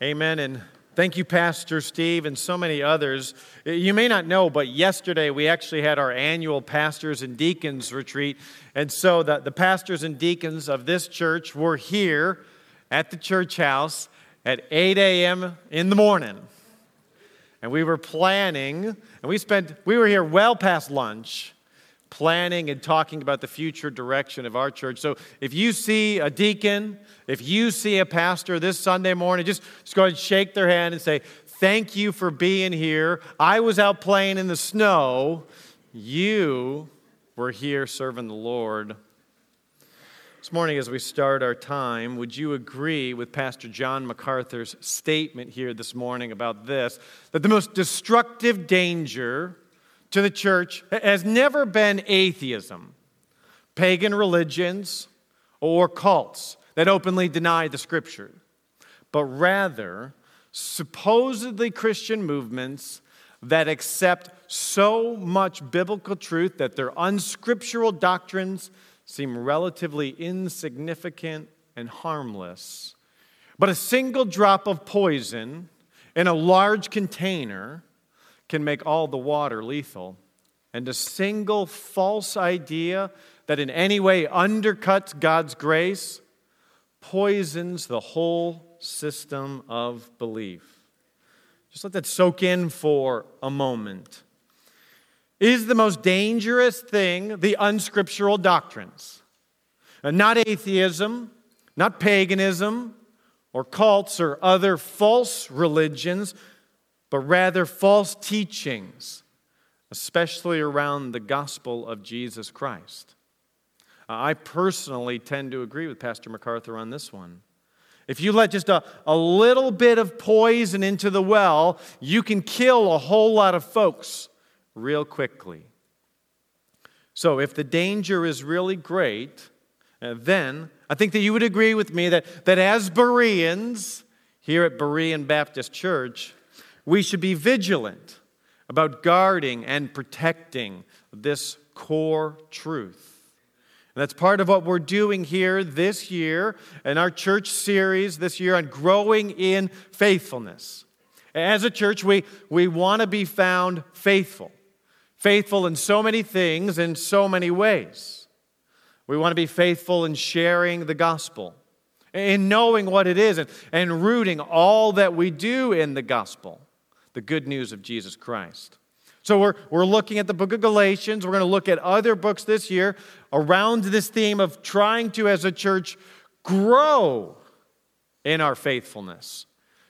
Amen. And thank you, Pastor Steve, and so many others. You may not know, but yesterday we actually had our annual pastors and deacons retreat. And so the, the pastors and deacons of this church were here at the church house at 8 a.m. in the morning. And we were planning, and we spent, we were here well past lunch planning and talking about the future direction of our church. So if you see a deacon, if you see a pastor this Sunday morning, just, just go and shake their hand and say, Thank you for being here. I was out playing in the snow. You were here serving the Lord. This morning, as we start our time, would you agree with Pastor John MacArthur's statement here this morning about this? That the most destructive danger to the church has never been atheism, pagan religions, or cults that openly deny the scripture, but rather supposedly Christian movements that accept so much biblical truth that their unscriptural doctrines seem relatively insignificant and harmless. But a single drop of poison in a large container can make all the water lethal. And a single false idea that in any way undercuts God's grace poisons the whole system of belief. Just let that soak in for a moment. Is the most dangerous thing the unscriptural doctrines? Not atheism, not paganism, or cults or other false religions, but rather false teachings, especially around the gospel of Jesus Christ. I personally tend to agree with Pastor MacArthur on this one. If you let just a, a little bit of poison into the well, you can kill a whole lot of folks real quickly. So, if the danger is really great, uh, then I think that you would agree with me that, that as Bereans here at Berean Baptist Church, we should be vigilant about guarding and protecting this core truth. And that's part of what we're doing here this year in our church series this year on growing in faithfulness. As a church, we, we want to be found faithful, faithful in so many things, in so many ways. We want to be faithful in sharing the gospel, in knowing what it is, and, and rooting all that we do in the gospel the good news of Jesus Christ. So, we're, we're looking at the book of Galatians. We're going to look at other books this year around this theme of trying to, as a church, grow in our faithfulness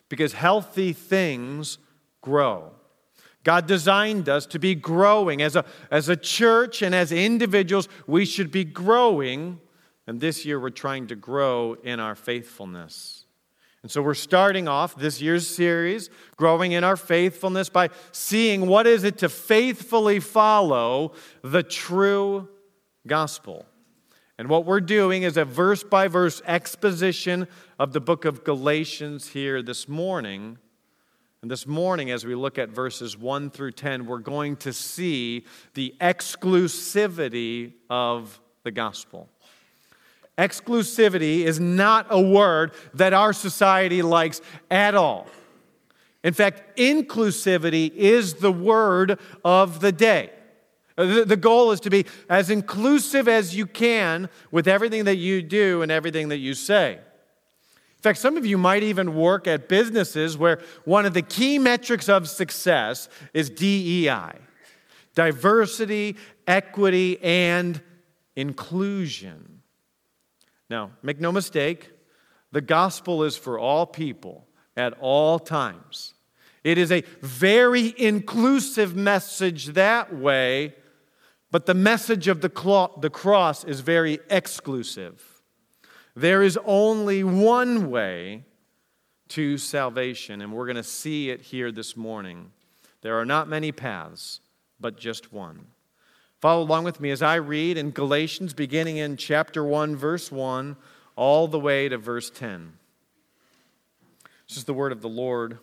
because healthy things grow. God designed us to be growing. As a, as a church and as individuals, we should be growing. And this year, we're trying to grow in our faithfulness. And so we're starting off this year's series, growing in our faithfulness by seeing what is it to faithfully follow the true gospel. And what we're doing is a verse by verse exposition of the book of Galatians here this morning. And this morning, as we look at verses 1 through 10, we're going to see the exclusivity of the gospel. Exclusivity is not a word that our society likes at all. In fact, inclusivity is the word of the day. The goal is to be as inclusive as you can with everything that you do and everything that you say. In fact, some of you might even work at businesses where one of the key metrics of success is DEI diversity, equity, and inclusion. Now, make no mistake, the gospel is for all people at all times. It is a very inclusive message that way, but the message of the, cross is very exclusive. There is only one way to salvation, and we're going to see it here this morning. There are not many paths, but just one. Follow along with me as I read in Galatians, beginning in chapter 1, verse 1, all the way to verse 10. This is the word of the Lord.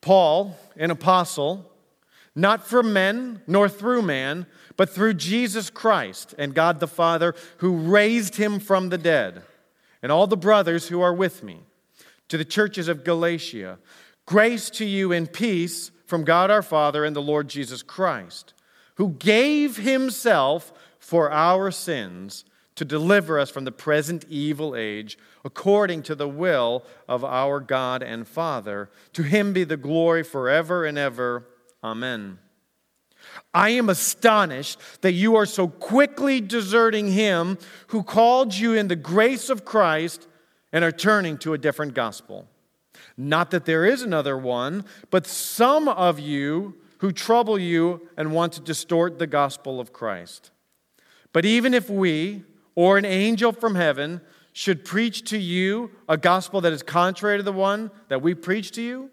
Paul, an apostle, not from men nor through man, but through Jesus Christ and God the Father, who raised him from the dead, and all the brothers who are with me to the churches of Galatia. Grace to you and peace from God our Father and the Lord Jesus Christ, who gave himself for our sins to deliver us from the present evil age, according to the will of our God and Father. To him be the glory forever and ever. Amen. I am astonished that you are so quickly deserting him who called you in the grace of Christ and are turning to a different gospel. Not that there is another one, but some of you who trouble you and want to distort the gospel of Christ. But even if we or an angel from heaven should preach to you a gospel that is contrary to the one that we preach to you,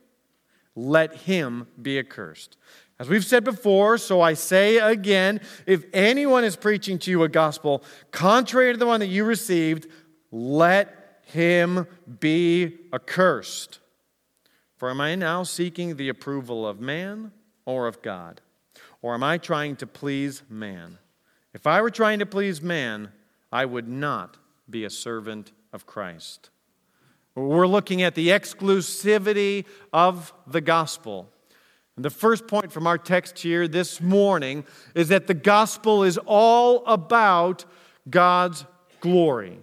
let him be accursed. As we've said before, so I say again if anyone is preaching to you a gospel contrary to the one that you received, let him be accursed. For am I now seeking the approval of man or of God? Or am I trying to please man? If I were trying to please man, I would not be a servant of Christ. We're looking at the exclusivity of the gospel. And the first point from our text here this morning is that the gospel is all about God's glory.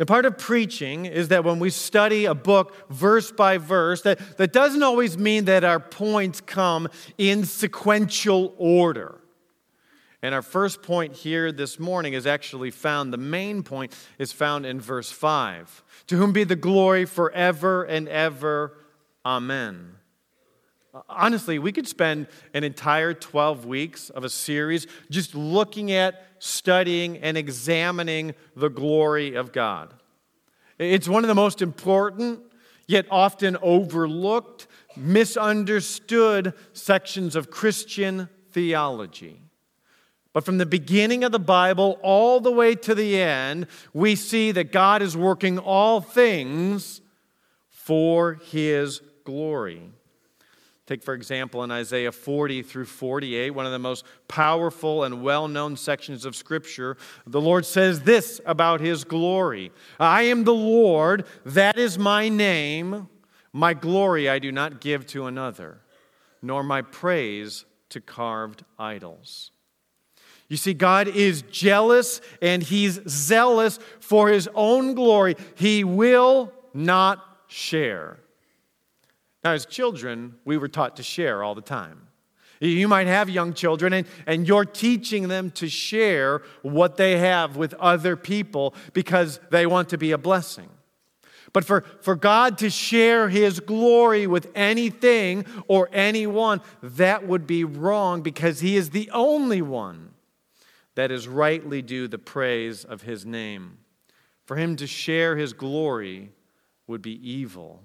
Now, part of preaching is that when we study a book verse by verse, that, that doesn't always mean that our points come in sequential order. And our first point here this morning is actually found, the main point is found in verse 5. To whom be the glory forever and ever. Amen. Honestly, we could spend an entire 12 weeks of a series just looking at, studying, and examining the glory of God. It's one of the most important, yet often overlooked, misunderstood sections of Christian theology. But from the beginning of the Bible all the way to the end, we see that God is working all things for his glory. Take, for example, in Isaiah 40 through 48, one of the most powerful and well known sections of Scripture, the Lord says this about His glory I am the Lord, that is my name. My glory I do not give to another, nor my praise to carved idols. You see, God is jealous and He's zealous for His own glory. He will not share. Now, as children, we were taught to share all the time. You might have young children, and, and you're teaching them to share what they have with other people because they want to be a blessing. But for, for God to share His glory with anything or anyone, that would be wrong because He is the only one that is rightly due the praise of His name. For Him to share His glory would be evil.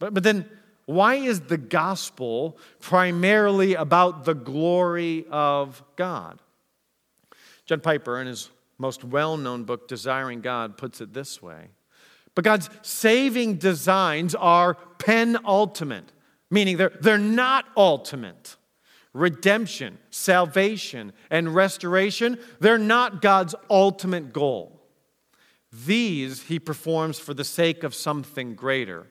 But, but then, why is the gospel primarily about the glory of God? John Piper, in his most well known book, Desiring God, puts it this way But God's saving designs are penultimate, meaning they're, they're not ultimate. Redemption, salvation, and restoration, they're not God's ultimate goal. These he performs for the sake of something greater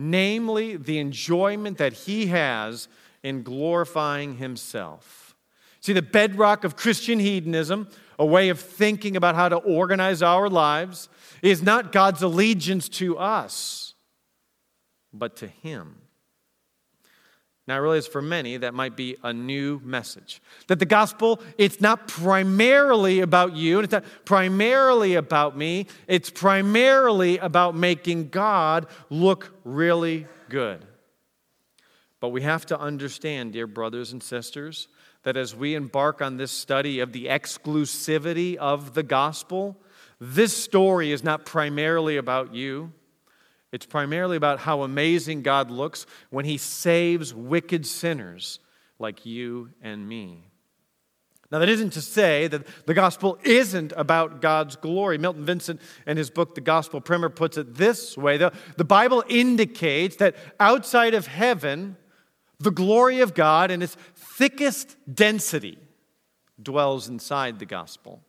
namely the enjoyment that he has in glorifying himself. See, the bedrock of Christian hedonism, a way of thinking about how to organize our lives, is not God's allegiance to us, but to him. Now, I realize for many that might be a new message. That the gospel, it's not primarily about you, and it's not primarily about me, it's primarily about making God look really good. But we have to understand, dear brothers and sisters, that as we embark on this study of the exclusivity of the gospel, this story is not primarily about you. It's primarily about how amazing God looks when He saves wicked sinners like you and me. Now, that isn't to say that the gospel isn't about God's glory. Milton Vincent, in his book, The Gospel Primer, puts it this way the, the Bible indicates that outside of heaven, the glory of God in its thickest density dwells inside the gospel.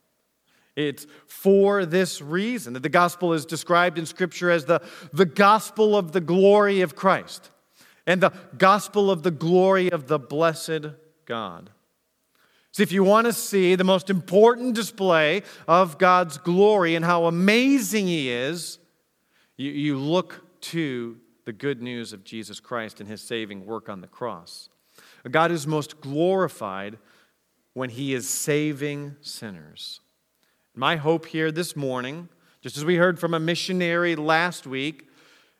It's for this reason that the gospel is described in Scripture as the, the gospel of the glory of Christ and the gospel of the glory of the blessed God. So, if you want to see the most important display of God's glory and how amazing He is, you, you look to the good news of Jesus Christ and His saving work on the cross. God is most glorified when He is saving sinners. My hope here this morning, just as we heard from a missionary last week,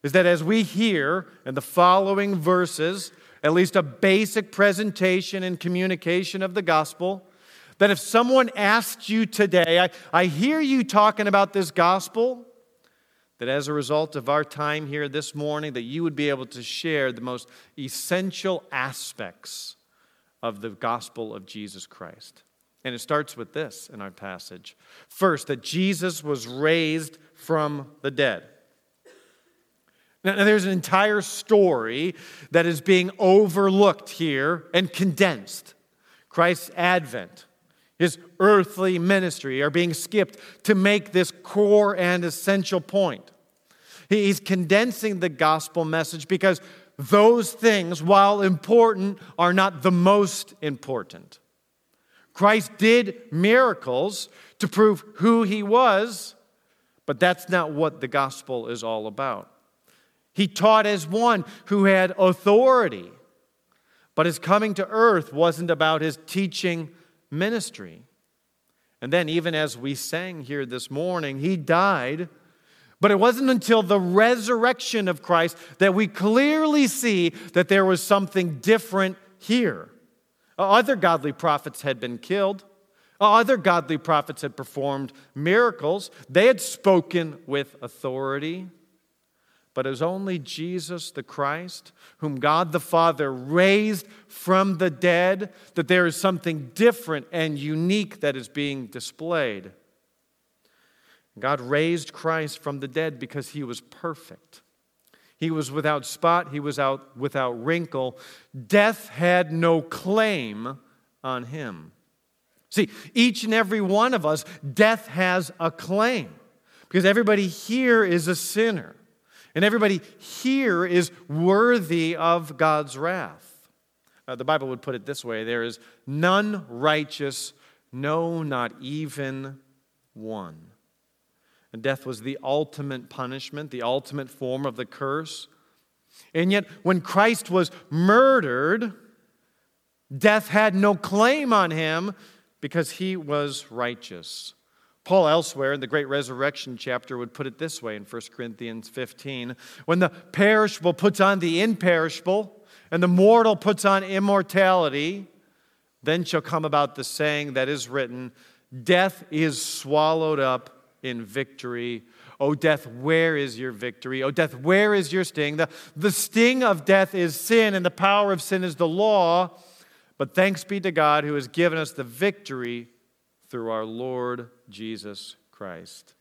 is that as we hear in the following verses, at least a basic presentation and communication of the gospel, that if someone asked you today, I, I hear you talking about this gospel, that as a result of our time here this morning, that you would be able to share the most essential aspects of the gospel of Jesus Christ. And it starts with this in our passage. First, that Jesus was raised from the dead. Now, there's an entire story that is being overlooked here and condensed. Christ's advent, his earthly ministry are being skipped to make this core and essential point. He's condensing the gospel message because those things, while important, are not the most important. Christ did miracles to prove who he was, but that's not what the gospel is all about. He taught as one who had authority, but his coming to earth wasn't about his teaching ministry. And then, even as we sang here this morning, he died. But it wasn't until the resurrection of Christ that we clearly see that there was something different here. Other godly prophets had been killed. Other godly prophets had performed miracles. They had spoken with authority. But it was only Jesus the Christ, whom God the Father raised from the dead, that there is something different and unique that is being displayed. God raised Christ from the dead because he was perfect. He was without spot, he was out without wrinkle. Death had no claim on him. See, each and every one of us, death has a claim because everybody here is a sinner. And everybody here is worthy of God's wrath. Uh, the Bible would put it this way there is none righteous, no, not even one. And death was the ultimate punishment, the ultimate form of the curse. And yet, when Christ was murdered, death had no claim on him because he was righteous. Paul, elsewhere in the great resurrection chapter, would put it this way in 1 Corinthians 15 When the perishable puts on the imperishable, and the mortal puts on immortality, then shall come about the saying that is written Death is swallowed up in victory. O death, where is your victory? O death, where is your sting? The, the sting of death is sin, and the power of sin is the law. But thanks be to God who has given us the victory through our Lord Jesus Christ.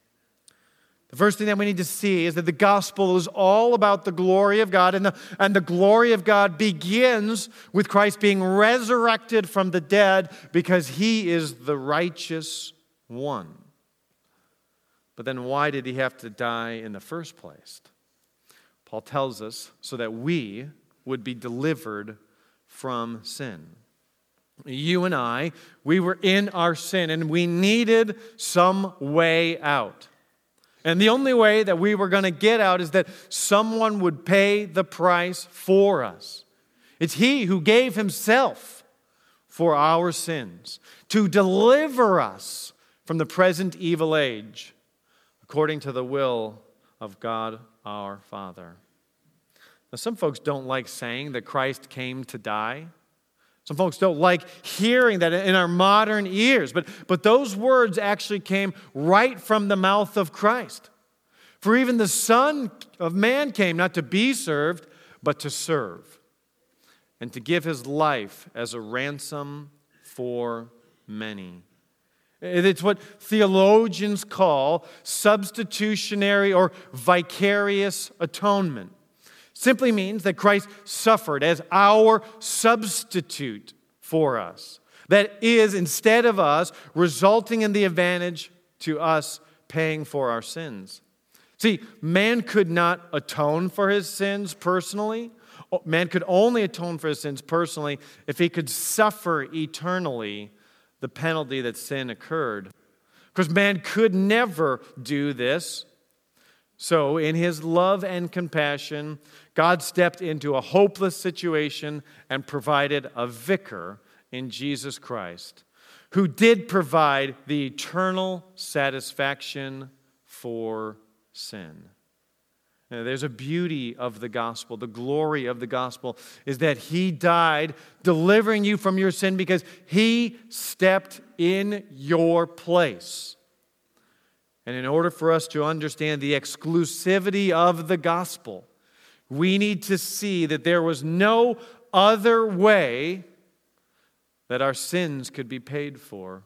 The first thing that we need to see is that the gospel is all about the glory of God, and the, and the glory of God begins with Christ being resurrected from the dead because he is the righteous one. But then why did he have to die in the first place? Paul tells us so that we would be delivered from sin. You and I, we were in our sin and we needed some way out. And the only way that we were going to get out is that someone would pay the price for us. It's He who gave Himself for our sins to deliver us from the present evil age according to the will of God our Father. Now, some folks don't like saying that Christ came to die. Some folks don't like hearing that in our modern ears, but, but those words actually came right from the mouth of Christ. For even the Son of Man came not to be served, but to serve, and to give his life as a ransom for many. It's what theologians call substitutionary or vicarious atonement. Simply means that Christ suffered as our substitute for us. That is, instead of us, resulting in the advantage to us paying for our sins. See, man could not atone for his sins personally. Man could only atone for his sins personally if he could suffer eternally the penalty that sin occurred. Because man could never do this. So, in his love and compassion, God stepped into a hopeless situation and provided a vicar in Jesus Christ, who did provide the eternal satisfaction for sin. Now, there's a beauty of the gospel. The glory of the gospel is that he died delivering you from your sin because he stepped in your place. And in order for us to understand the exclusivity of the gospel, we need to see that there was no other way that our sins could be paid for.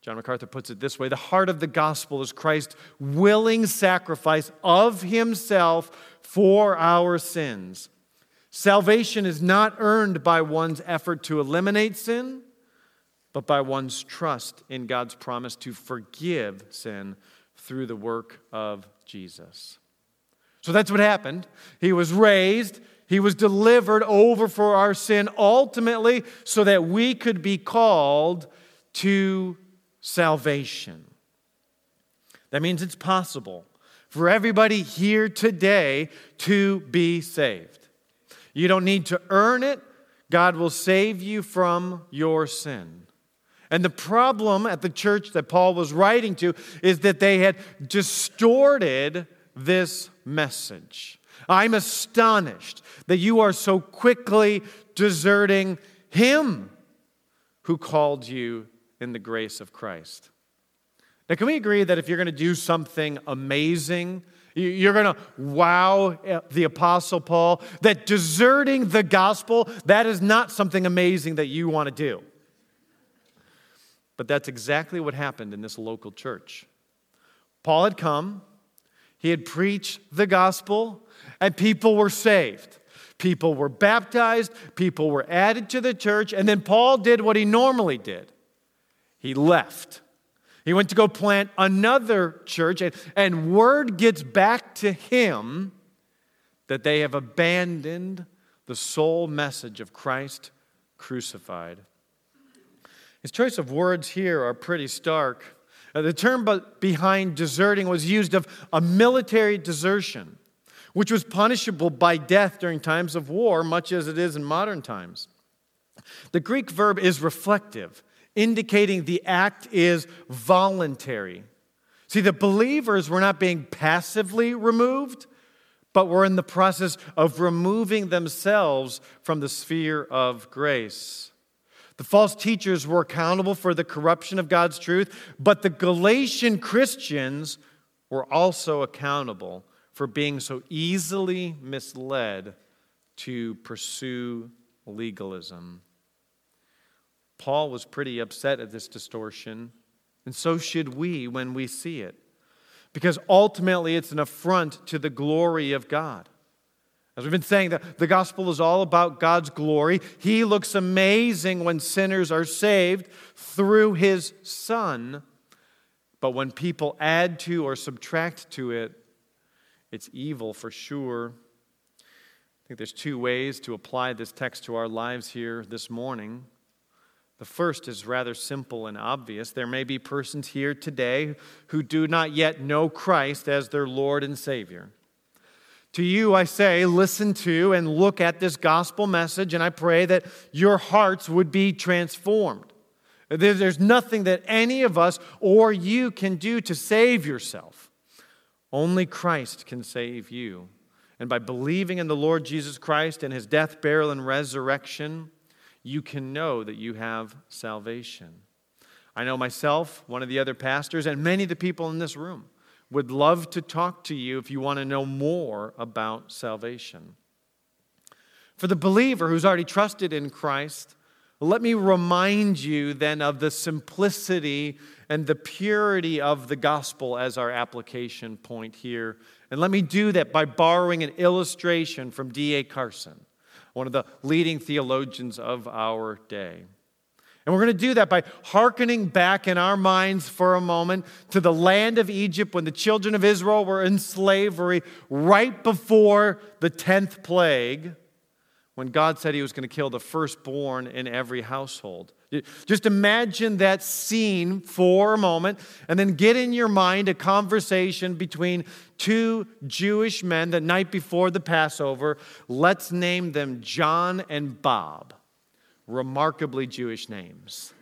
John MacArthur puts it this way The heart of the gospel is Christ's willing sacrifice of himself for our sins. Salvation is not earned by one's effort to eliminate sin, but by one's trust in God's promise to forgive sin through the work of Jesus. So that's what happened. He was raised, he was delivered over for our sin, ultimately, so that we could be called to salvation. That means it's possible for everybody here today to be saved. You don't need to earn it, God will save you from your sin. And the problem at the church that Paul was writing to is that they had distorted this message. I'm astonished that you are so quickly deserting him who called you in the grace of Christ. Now, can we agree that if you're going to do something amazing, you're going to wow eh, the Apostle Paul, that deserting the gospel, that is not something amazing that you want to do. But that's exactly what happened in this local church. Paul had come, he had preached the gospel, and people were saved. People were baptized, people were added to the church, and then Paul did what he normally did he left. He went to go plant another church, and, and word gets back to him that they have abandoned the sole message of Christ crucified. His choice of words here are pretty stark. Uh, the term behind deserting was used of a military desertion, which was punishable by death during times of war, much as it is in modern times. The Greek verb is reflective, indicating the act is voluntary. See, the believers were not being passively removed, but were in the process of removing themselves from the sphere of grace. The false teachers were accountable for the corruption of God's truth, but the Galatian Christians were also accountable for being so easily misled to pursue legalism. Paul was pretty upset at this distortion, and so should we when we see it, because ultimately it's an affront to the glory of God. As we've been saying, the, the gospel is all about God's glory. He looks amazing when sinners are saved through his Son. But when people add to or subtract to it, it's evil for sure. I think there's two ways to apply this text to our lives here this morning. The first is rather simple and obvious. There may be persons here today who do not yet know Christ as their Lord and Savior. To you, I say, listen to and look at this gospel message, and I pray that your hearts would be transformed. There's nothing that any of us or you can do to save yourself. Only Christ can save you. And by believing in the Lord Jesus Christ and his death, burial, and resurrection, you can know that you have salvation. I know myself, one of the other pastors, and many of the people in this room would love to talk to you if you want to know more about salvation. For the believer who's already trusted in Christ, let me remind you then of the simplicity and the purity of the gospel as our application point here. And let me do that by borrowing an illustration from D.A. Carson, one of the leading theologians of our day. And we're going to do that by hearkening back in our minds for a moment to the land of Egypt when the children of Israel were in slavery right before the 10th plague, when God said he was going to kill the firstborn in every household. Just imagine that scene for a moment and then get in your mind a conversation between two Jewish men the night before the Passover. Let's name them John and Bob remarkably Jewish names.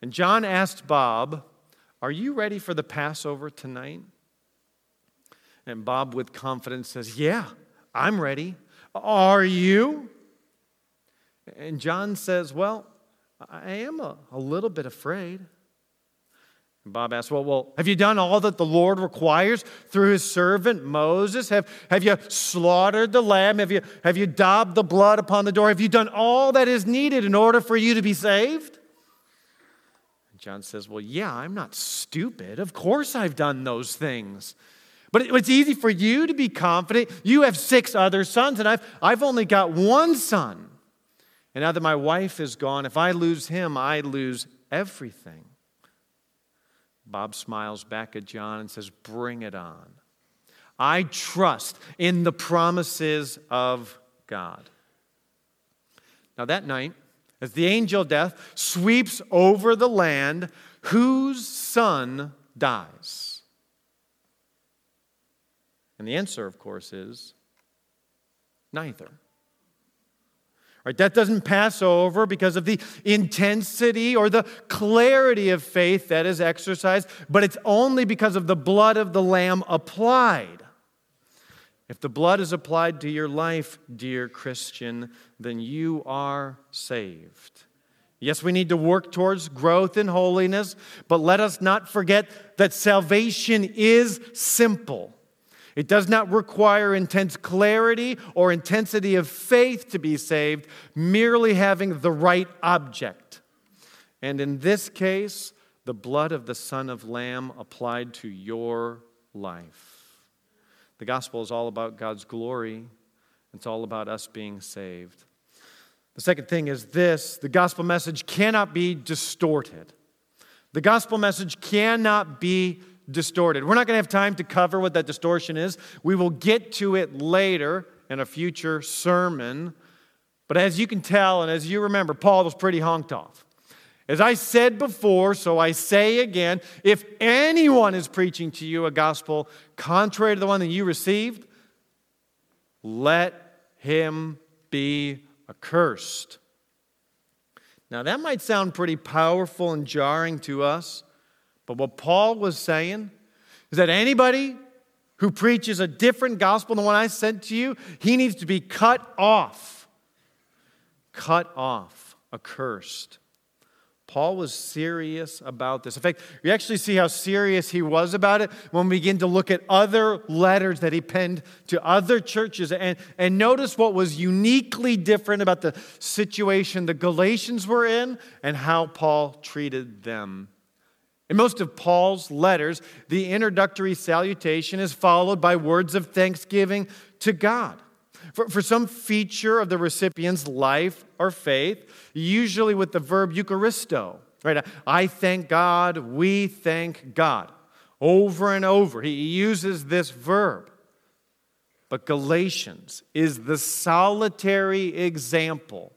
and John asked Bob, Are you ready for the Passover tonight? And Bob, with confidence, says, Yeah, I'm ready. Are you? And John says, Well, I am a, a little bit afraid. And Bob asks, well, well, have you done all that the Lord requires through his servant Moses? Have, have you slaughtered the lamb? Have you, have you daubed the blood upon the door? Have you done all that is needed in order for you to be saved? And John says, Well, yeah, I'm not stupid. Of course I've done those things. But it's easy for you to be confident. You have six other sons, and I've, I've only got one son. And now that my wife is gone, if I lose him, I lose everything. Bob smiles back at John and says, Bring it on. I trust in the promises of God. Now, that night, as the angel of death sweeps over the land, whose son dies? And the answer, of course, is neither. Right, that doesn't pass over because of the intensity or the clarity of faith that is exercised, but it's only because of the blood of the Lamb applied. If the blood is applied to your life, dear Christian, then you are saved. Yes, we need to work towards growth in holiness, but let us not forget that salvation is simple. It does not require intense clarity or intensity of faith to be saved, merely having the right object. And in this case, the blood of the Son of Lamb applied to your life. The gospel is all about God's glory, it's all about us being saved. The second thing is this the gospel message cannot be distorted. The gospel message cannot be distorted. We're not going to have time to cover what that distortion is. We will get to it later in a future sermon. But as you can tell, and as you remember, Paul was pretty honked off. As I said before, so I say again if anyone is preaching to you a gospel contrary to the one that you received, let him be accursed. Now, that might sound pretty powerful and jarring to us. But what Paul was saying is that anybody who preaches a different gospel than the one I sent to you, he needs to be cut off. Cut off, accursed. Paul was serious about this. In fact, you actually see how serious he was about it when we begin to look at other letters that he penned to other churches. And, and notice what was uniquely different about the situation the Galatians were in and how Paul treated them. In most of Paul's letters, the introductory salutation is followed by words of thanksgiving to God. For, for some feature of the recipient's life or faith, usually with the verb Eucharisto, right? I thank God, we thank God. Over and over, he uses this verb. But Galatians is the solitary example.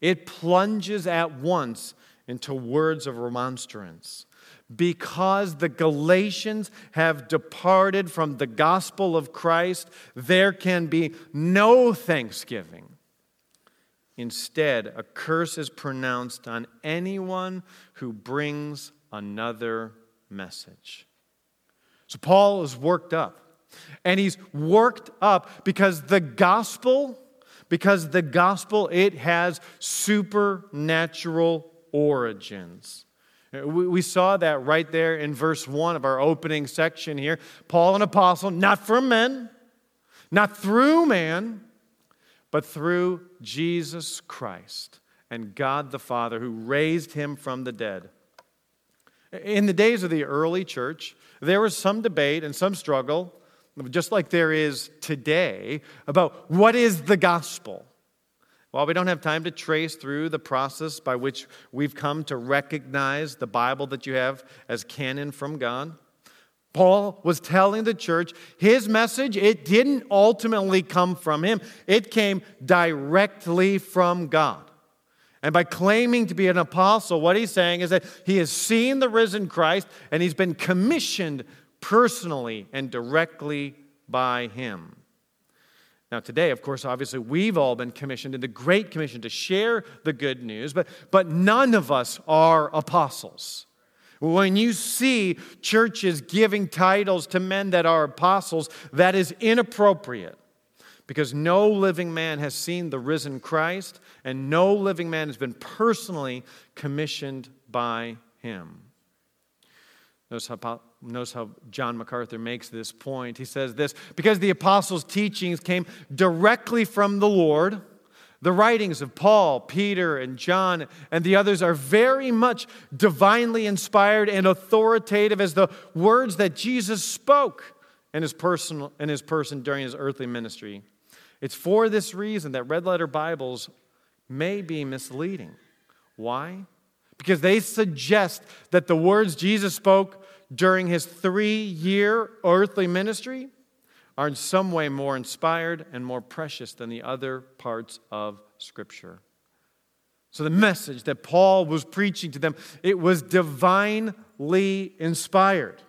It plunges at once into words of remonstrance because the Galatians have departed from the gospel of Christ, there can be no thanksgiving. Instead, a curse is pronounced on anyone who brings another message. So Paul is worked up. And he's worked up because the gospel, because the gospel, it has supernatural origins. We saw that right there in verse 1 of our opening section here. Paul, an apostle, not from men, not through man, but through Jesus Christ and God the Father who raised him from the dead. In the days of the early church, there was some debate and some struggle, just like there is today, about what is the gospel. While we don't have time to trace through the process by which we've come to recognize the Bible that you have as canon from God, Paul was telling the church his message, it didn't ultimately come from him, it came directly from God. And by claiming to be an apostle, what he's saying is that he has seen the risen Christ and he's been commissioned personally and directly by him. Now, today, of course, obviously, we've all been commissioned in the Great Commission to share the good news, but, but none of us are apostles. When you see churches giving titles to men that are apostles, that is inappropriate because no living man has seen the risen Christ, and no living man has been personally commissioned by him. Notice how, notice how John MacArthur makes this point. He says this because the apostles' teachings came directly from the Lord. The writings of Paul, Peter, and John and the others are very much divinely inspired and authoritative as the words that Jesus spoke in his, personal, in his person during his earthly ministry. It's for this reason that red letter Bibles may be misleading. Why? Because they suggest that the words Jesus spoke during his three year earthly ministry are in some way more inspired and more precious than the other parts of Scripture. So the message that Paul was preaching to them, it was divinely inspired.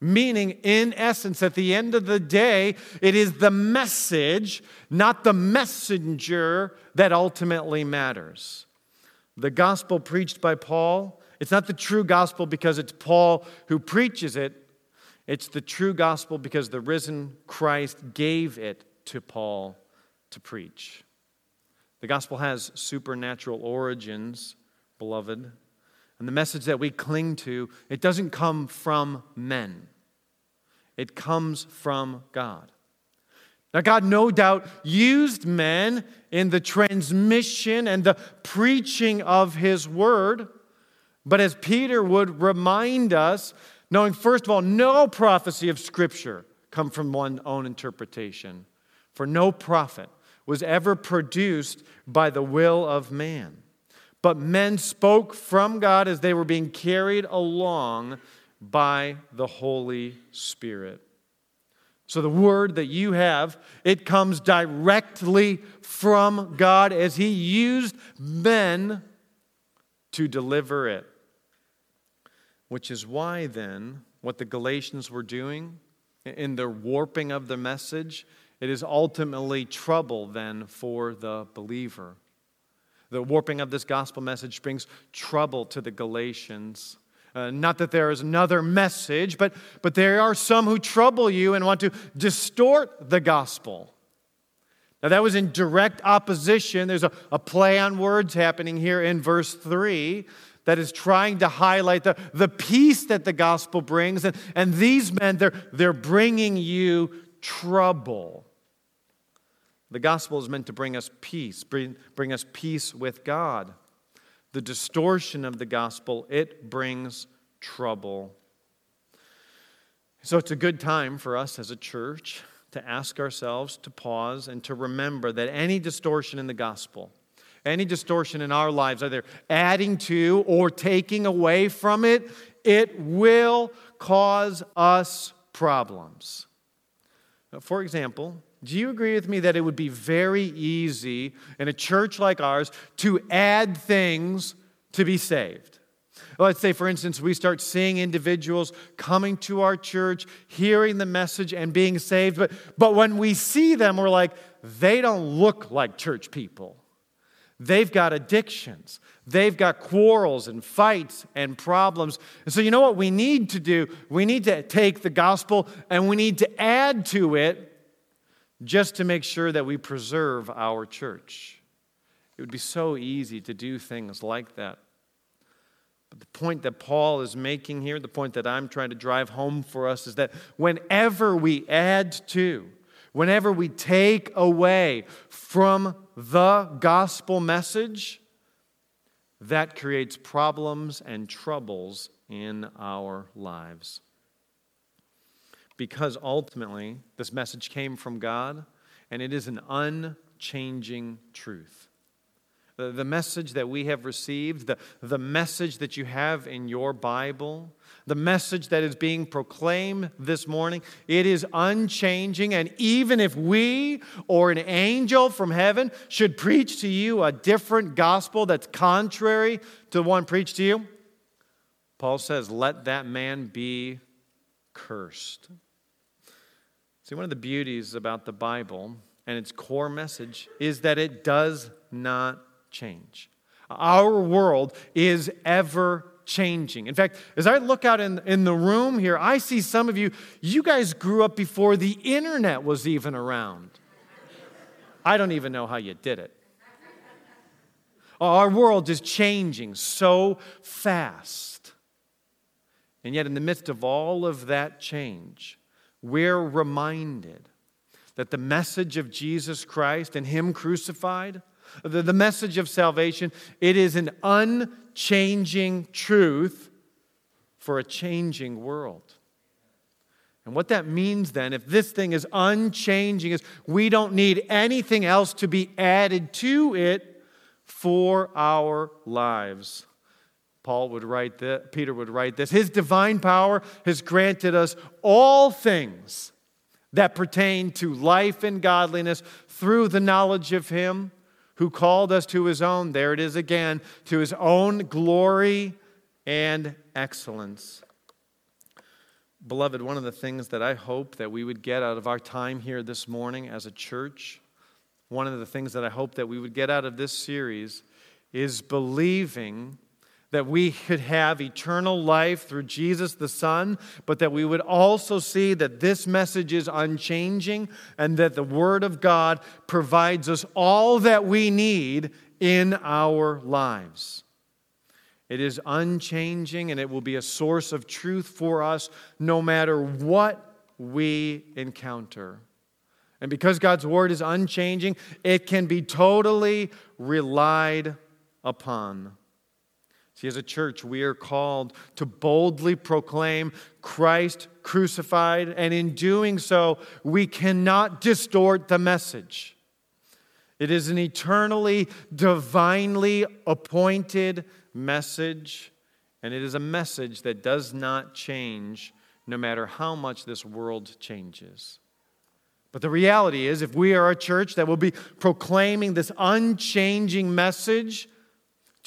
Meaning, in essence, at the end of the day, it is the message, not the messenger, that ultimately matters. The gospel preached by Paul, it's not the true gospel because it's Paul who preaches it, it's the true gospel because the risen Christ gave it to Paul to preach. The gospel has supernatural origins, beloved. And the message that we cling to, it doesn't come from men. It comes from God. Now, God no doubt used men in the transmission and the preaching of His word, but as Peter would remind us, knowing, first of all, no prophecy of Scripture come from one's own interpretation. For no prophet was ever produced by the will of man. But men spoke from God as they were being carried along by the Holy Spirit. So the word that you have, it comes directly from God as he used men to deliver it. Which is why, then, what the Galatians were doing in their warping of the message, it is ultimately trouble then for the believer. The warping of this gospel message brings trouble to the Galatians. Uh, not that there is another message, but, but there are some who trouble you and want to distort the gospel. Now, that was in direct opposition. There's a, a play on words happening here in verse 3 that is trying to highlight the, the peace that the gospel brings. And, and these men, they're, they're bringing you trouble. The gospel is meant to bring us peace, bring, bring us peace with God. The distortion of the gospel, it brings trouble. So it's a good time for us as a church to ask ourselves to pause and to remember that any distortion in the gospel, any distortion in our lives, either adding to or taking away from it, it will cause us problems. For example, do you agree with me that it would be very easy in a church like ours to add things to be saved? Let's say, for instance, we start seeing individuals coming to our church, hearing the message, and being saved. But, but when we see them, we're like, they don't look like church people. They've got addictions. They've got quarrels and fights and problems. And so, you know what we need to do? We need to take the gospel and we need to add to it just to make sure that we preserve our church. It would be so easy to do things like that. But the point that Paul is making here, the point that I'm trying to drive home for us, is that whenever we add to, whenever we take away from the gospel message, that creates problems and troubles in our lives. Because ultimately, this message came from God, and it is an unchanging truth. The, the message that we have received, the, the message that you have in your Bible, the message that is being proclaimed this morning, it is unchanging. And even if we or an angel from heaven should preach to you a different gospel that's contrary to the one preached to you, Paul says, let that man be cursed. See, one of the beauties about the Bible and its core message is that it does not change. Our world is ever changing. In fact, as I look out in, in the room here, I see some of you, you guys grew up before the internet was even around. I don't even know how you did it. Our world is changing so fast. And yet, in the midst of all of that change, we're reminded that the message of Jesus Christ and Him crucified, the, the message of salvation, it is an unchanging truth for a changing world. And what that means then, if this thing is unchanging, is we don't need anything else to be added to it for our lives. Paul would write that, Peter would write this. His divine power has granted us all things that pertain to life and godliness through the knowledge of Him who called us to His own. There it is again, to His own glory and excellence. Beloved, one of the things that I hope that we would get out of our time here this morning as a church, one of the things that I hope that we would get out of this series is believing that we could have eternal life through Jesus the Son, but that we would also see that this message is unchanging and that the Word of God provides us all that we need in our lives. It is unchanging and it will be a source of truth for us no matter what we encounter. And because God's Word is unchanging, it can be totally relied upon. See, as a church, we are called to boldly proclaim Christ crucified, and in doing so, we cannot distort the message. It is an eternally, divinely appointed message, and it is a message that does not change no matter how much this world changes. But the reality is, if we are a church that will be proclaiming this unchanging message,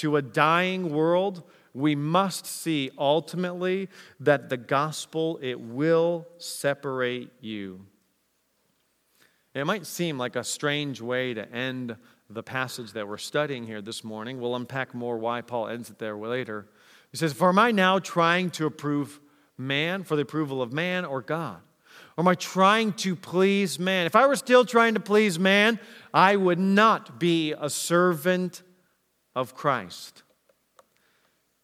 to a dying world, we must see ultimately that the gospel it will separate you. It might seem like a strange way to end the passage that we're studying here this morning. We'll unpack more why Paul ends it there later. He says, For am I now trying to approve man for the approval of man or God? Or am I trying to please man? If I were still trying to please man, I would not be a servant of Christ.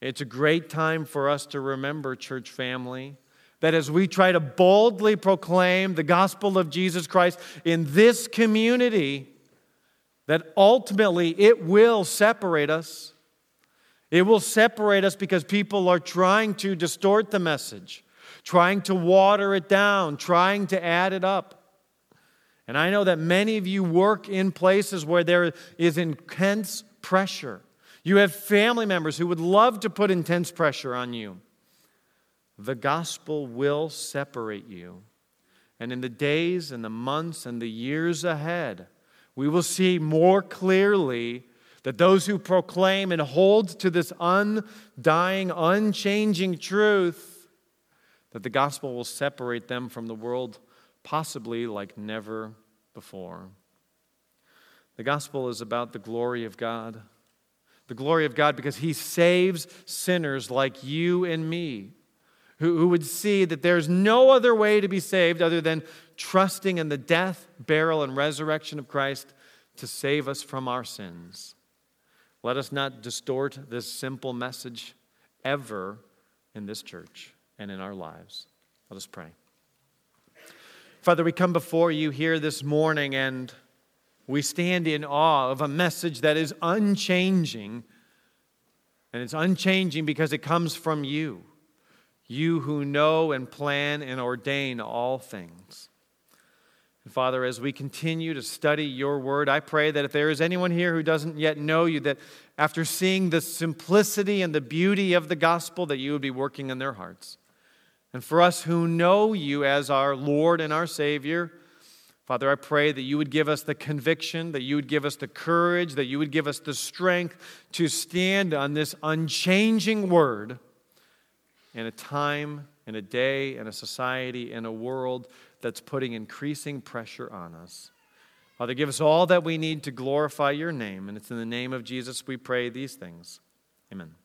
It's a great time for us to remember, church family, that as we try to boldly proclaim the gospel of Jesus Christ in this community, that ultimately it will separate us. It will separate us because people are trying to distort the message, trying to water it down, trying to add it up. And I know that many of you work in places where there is intense pressure. You have family members who would love to put intense pressure on you. The gospel will separate you. And in the days and the months and the years ahead, we will see more clearly that those who proclaim and hold to this undying, unchanging truth, that the gospel will separate them from the world possibly like never before. The gospel is about the glory of God. The glory of God because he saves sinners like you and me who, who would see that there's no other way to be saved other than trusting in the death, burial, and resurrection of Christ to save us from our sins. Let us not distort this simple message ever in this church and in our lives. Let us pray. Father, we come before you here this morning and we stand in awe of a message that is unchanging. And it's unchanging because it comes from you, you who know and plan and ordain all things. Father, as we continue to study your word, I pray that if there is anyone here who doesn't yet know you, that after seeing the simplicity and the beauty of the gospel, that you would be working in their hearts. And for us who know you as our Lord and our Savior, Father, I pray that you would give us the conviction, that you would give us the courage, that you would give us the strength to stand on this unchanging word in a time, in a day, in a society, in a world that's putting increasing pressure on us. Father, give us all that we need to glorify your name. And it's in the name of Jesus we pray these things. Amen.